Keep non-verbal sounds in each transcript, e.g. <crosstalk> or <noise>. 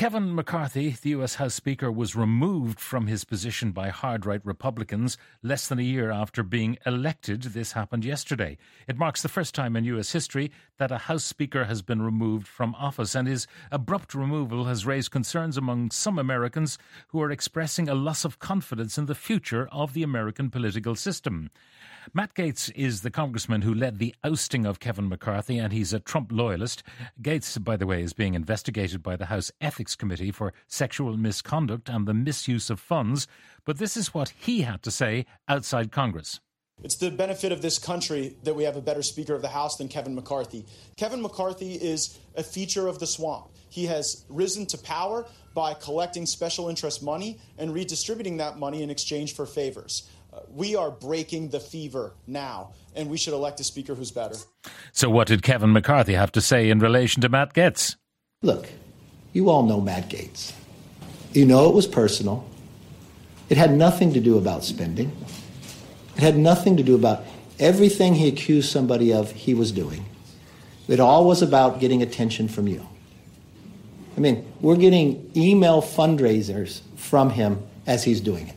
Kevin McCarthy, the US House Speaker, was removed from his position by hard right Republicans less than a year after being elected. This happened yesterday. It marks the first time in US history that a House Speaker has been removed from office, and his abrupt removal has raised concerns among some Americans who are expressing a loss of confidence in the future of the American political system. Matt Gaetz is the congressman who led the ousting of Kevin McCarthy, and he's a Trump loyalist. Gaetz, by the way, is being investigated by the House Ethics Committee for sexual misconduct and the misuse of funds. But this is what he had to say outside Congress. It's the benefit of this country that we have a better Speaker of the House than Kevin McCarthy. Kevin McCarthy is a feature of the swamp. He has risen to power by collecting special interest money and redistributing that money in exchange for favors. We are breaking the fever now, and we should elect a Speaker who's better. So, what did Kevin McCarthy have to say in relation to Matt Gaetz? Look, you all know Matt Gaetz. You know it was personal. It had nothing to do about spending. It had nothing to do about everything he accused somebody of he was doing. It all was about getting attention from you. I mean, we're getting email fundraisers from him as he's doing it.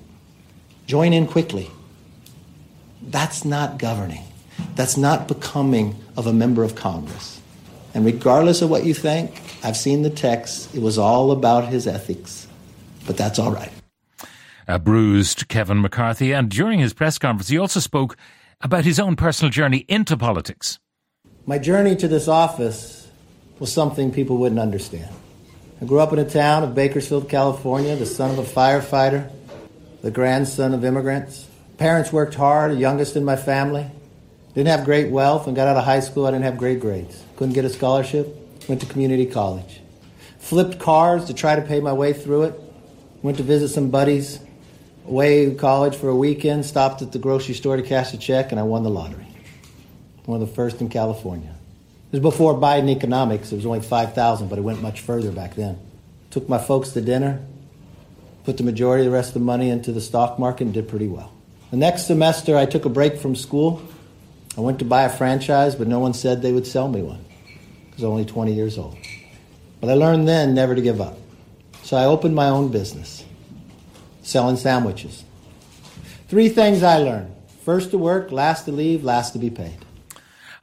Join in quickly. That's not governing. That's not becoming of a member of Congress. And regardless of what you think, I've seen the text. It was all about his ethics. But that's all right. A bruised Kevin McCarthy, and during his press conference, he also spoke about his own personal journey into politics. My journey to this office was something people wouldn't understand. I grew up in a town of Bakersfield, California, the son of a firefighter, the grandson of immigrants. Parents worked hard, the youngest in my family. Didn't have great wealth. and got out of high school, I didn't have great grades. Couldn't get a scholarship. Went to community college. Flipped cars to try to pay my way through it. Went to visit some buddies away in college for a weekend. Stopped at the grocery store to cash a check, and I won the lottery. One of the first in California. It was before Biden economics. It was only 5,000, but it went much further back then. Took my folks to dinner, put the majority of the rest of the money into the stock market, and did pretty well. The next semester, I took a break from school. I went to buy a franchise, but no one said they would sell me one I was only 20 years old. But I learned then never to give up. So I opened my own business, selling sandwiches. Three things I learned first to work, last to leave, last to be paid.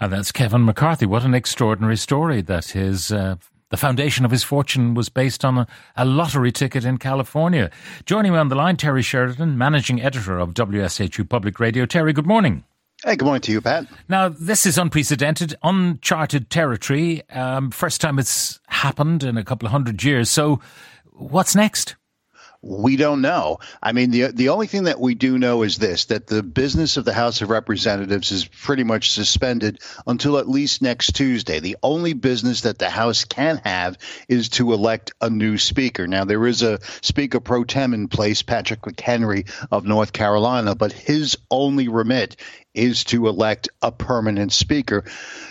And that's Kevin McCarthy. What an extraordinary story that his. Uh, the foundation of his fortune was based on a, a, lottery ticket in California. Joining me on the line, Terry Sheridan, managing editor of WSHU Public Radio. Terry, good morning. Hey, good morning to you, Pat. Now, this is unprecedented, uncharted territory. Um, first time it's happened in a couple of hundred years. So, what's next? We don't know. I mean, the the only thing that we do know is this: that the business of the House of Representatives is pretty much suspended until at least next Tuesday. The only business that the House can have is to elect a new Speaker. Now, there is a Speaker pro tem in place, Patrick McHenry of North Carolina, but his only remit is to elect a permanent speaker.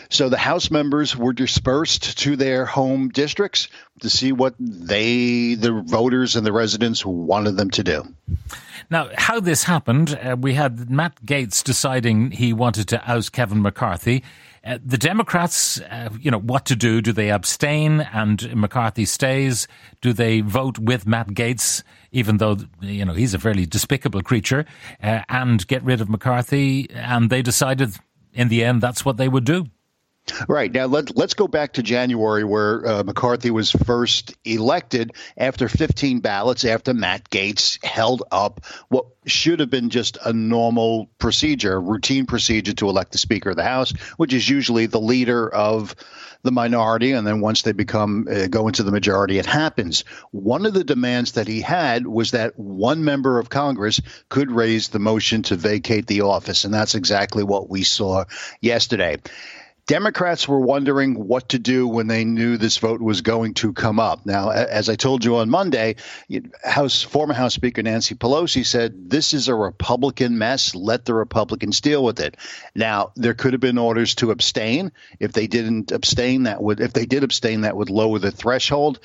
So the House members were dispersed to their home districts to see what they, the voters and the residents, wanted them to do. Now, how this happened, uh, we had Matt Gaetz deciding he wanted to oust Kevin McCarthy. Uh, the Democrats, uh, you know, what to do? Do they abstain and McCarthy stays? Do they vote with Matt Gaetz, even though, you know, he's a fairly despicable creature, uh, and get rid of McCarthy? And they decided in the end that's what they would do. Right. Now, let, let's go back to January where uh, McCarthy was first elected after 15 ballots, after Matt Gaetz held up what should have been just a normal procedure, routine procedure to elect the Speaker of the House, which is usually the leader of the minority. And then once they become, uh, go into the majority, it happens. One of the demands that he had was that one member of Congress could raise the motion to vacate the office. And that's exactly what we saw yesterday. Democrats were wondering what to do when they knew this vote was going to come up. Now, as I told you on Monday, House former House Speaker Nancy Pelosi said this is a Republican mess. Let the Republicans deal with it. Now, there could have been orders to abstain. If they didn't abstain, that would if they did abstain, that would lower the threshold.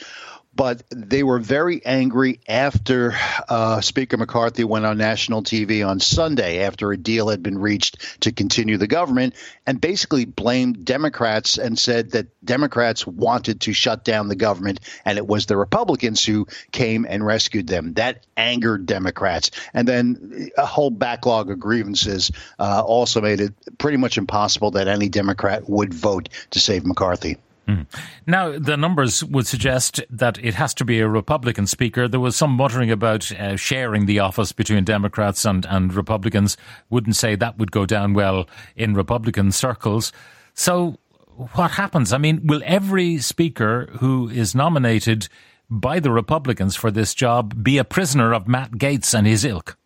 But they were very angry after uh, Speaker McCarthy went on national TV on Sunday after a deal had been reached to continue the government and basically blamed Democrats and said that Democrats wanted to shut down the government and it was the Republicans who came and rescued them. That angered Democrats. And then a whole backlog of grievances uh, also made it pretty much impossible that any Democrat would vote to save McCarthy. Mm. Now, the numbers would suggest that it has to be a Republican speaker. There was some muttering about uh, sharing the office between Democrats and, and Republicans. Wouldn't say that would go down well in Republican circles. So, what happens? I mean, will every speaker who is nominated by the Republicans for this job be a prisoner of Matt Gaetz and his ilk?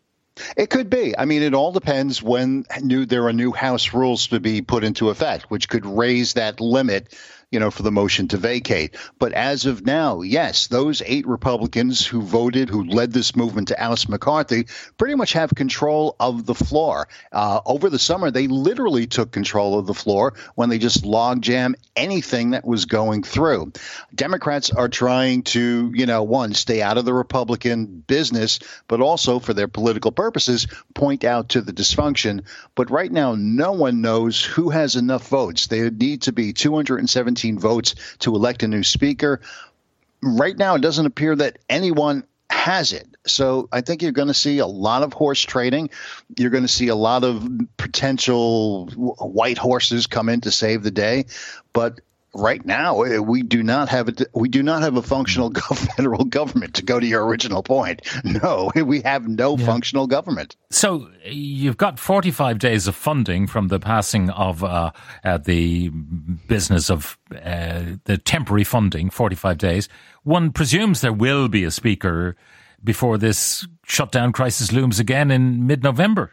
It could be. I mean, it all depends when new there are new House rules to be put into effect, which could raise that limit you know, for the motion to vacate. But as of now, yes, those eight Republicans who voted, who led this movement to oust McCarthy, pretty much have control of the floor. Uh, over the summer, they literally took control of the floor when they just logjam anything that was going through. Democrats are trying to, you know, one, stay out of the Republican business, but also for their political purposes, point out to the dysfunction. But right now, no one knows who has enough votes. There need to be 217 votes to elect a new speaker. Right now, it doesn't appear that anyone has it. So I think you're going to see a lot of horse trading. You're going to see a lot of potential white horses come in to save the day. But right now eh, we do not have a we do not have a functional <laughs> federal government to go to your original point no <laughs> we have no yeah. functional government so you've got 45 days of funding from the passing of uh, uh, the business of uh, the temporary funding 45 days one presumes there will be a speaker before this shutdown crisis looms again in mid-november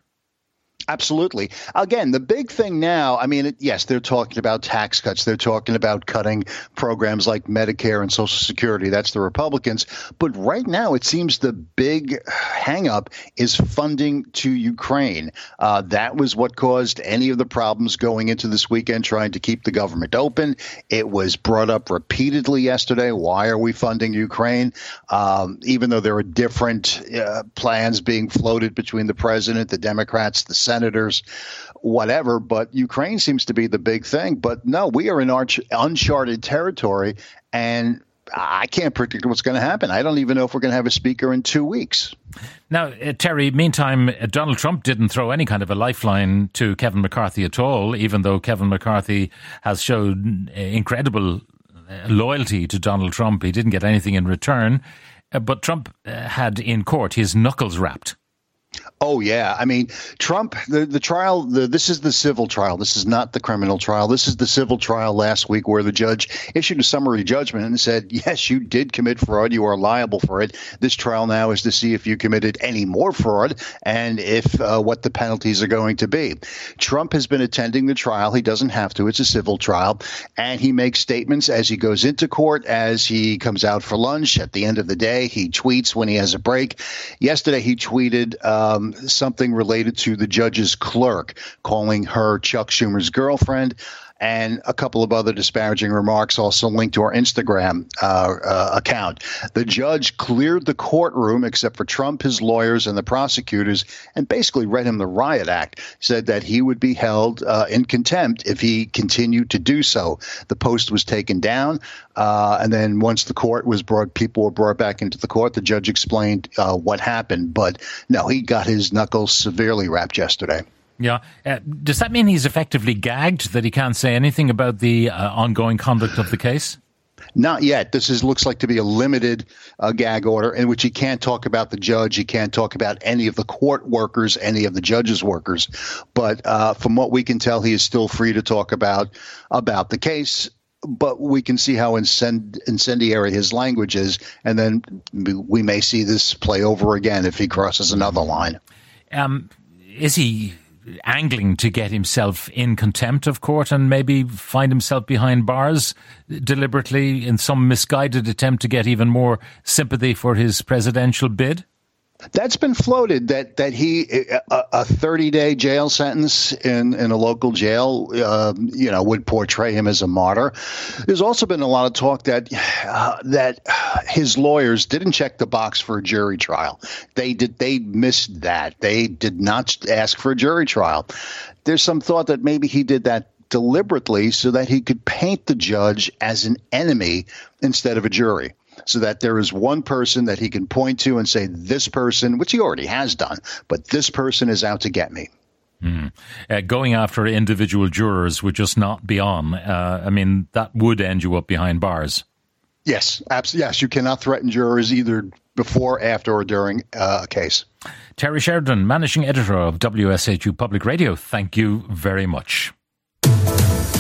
Absolutely. Again, the big thing now, I mean, yes, they're talking about tax cuts. They're talking about cutting programs like Medicare and Social Security. That's the Republicans. But right now, it seems the big hangup is funding to Ukraine. Uh, that was what caused any of the problems going into this weekend trying to keep the government open. It was brought up repeatedly yesterday. Why are we funding Ukraine? Um, even though there are different uh, plans being floated between the president, the Democrats, the senators, whatever. But Ukraine seems to be the big thing. But no, we are in arch- uncharted territory, and I can't predict what's going to happen. I don't even know if we're going to have a speaker in two weeks. Now, uh, Terry, meantime, uh, Donald Trump didn't throw any kind of a lifeline to Kevin McCarthy at all, even though Kevin McCarthy has showed uh, incredible uh, loyalty to Donald Trump. He didn't get anything in return. Uh, but Trump uh, had in court his knuckles rapped Oh yeah, I mean Trump. The the trial. The, this is the civil trial. This is not the criminal trial. This is the civil trial last week where the judge issued a summary judgment and said, "Yes, you did commit fraud. You are liable for it." This trial now is to see if you committed any more fraud and if uh, what the penalties are going to be. Trump has been attending the trial. He doesn't have to. It's a civil trial, and he makes statements as he goes into court, as he comes out for lunch. At the end of the day, he tweets when he has a break. Yesterday, he tweeted. Um, something related to the judge's clerk, calling her Chuck Schumer's girlfriend and a couple of other disparaging remarks also linked to our Instagram uh, uh, account. The judge cleared the courtroom except for Trump, his lawyers, and the prosecutors, and basically read him the riot act. Said that he would be held uh, in contempt if he continued to do so. The post was taken down, uh, and then once the court was brought, people were brought back into the court. The judge explained uh, what happened, but no, he got his knuckles severely rapped yesterday. Yeah. Uh, does that mean he's effectively gagged that he can't say anything about the uh, ongoing conduct of the case? Not yet. This is looks like to be a limited uh, gag order in which he can't talk about the judge. He can't talk about any of the court workers, any of the judge's workers. But uh, from what we can tell, he is still free to talk about about the case. But we can see how incendiary his language is, and then we may see this play over again if he crosses another line. Um, is he angling to get himself in contempt of court and maybe find himself behind bars deliberately in some misguided attempt to get even more sympathy for his presidential bid? That's been floated that that he a thirty day jail sentence in in a local jail, uh, you know, would portray him as a martyr. There's also been a lot of talk that uh, that his lawyers didn't check the box for a jury trial. They did they missed that. They did not ask for a jury trial. There's some thought that maybe he did that deliberately so that he could paint the judge as an enemy instead of a jury so that there is one person that he can point to and say, this person, which he already has done, but this person is out to get me. Mm. Uh, going after individual jurors would just not be on. Uh, I mean, that would end you up behind bars. Yes, absolutely. Yes, you cannot threaten jurors either before, after, or during uh, a case. Terry Sheridan, managing editor of WSHU Public Radio, thank you very much.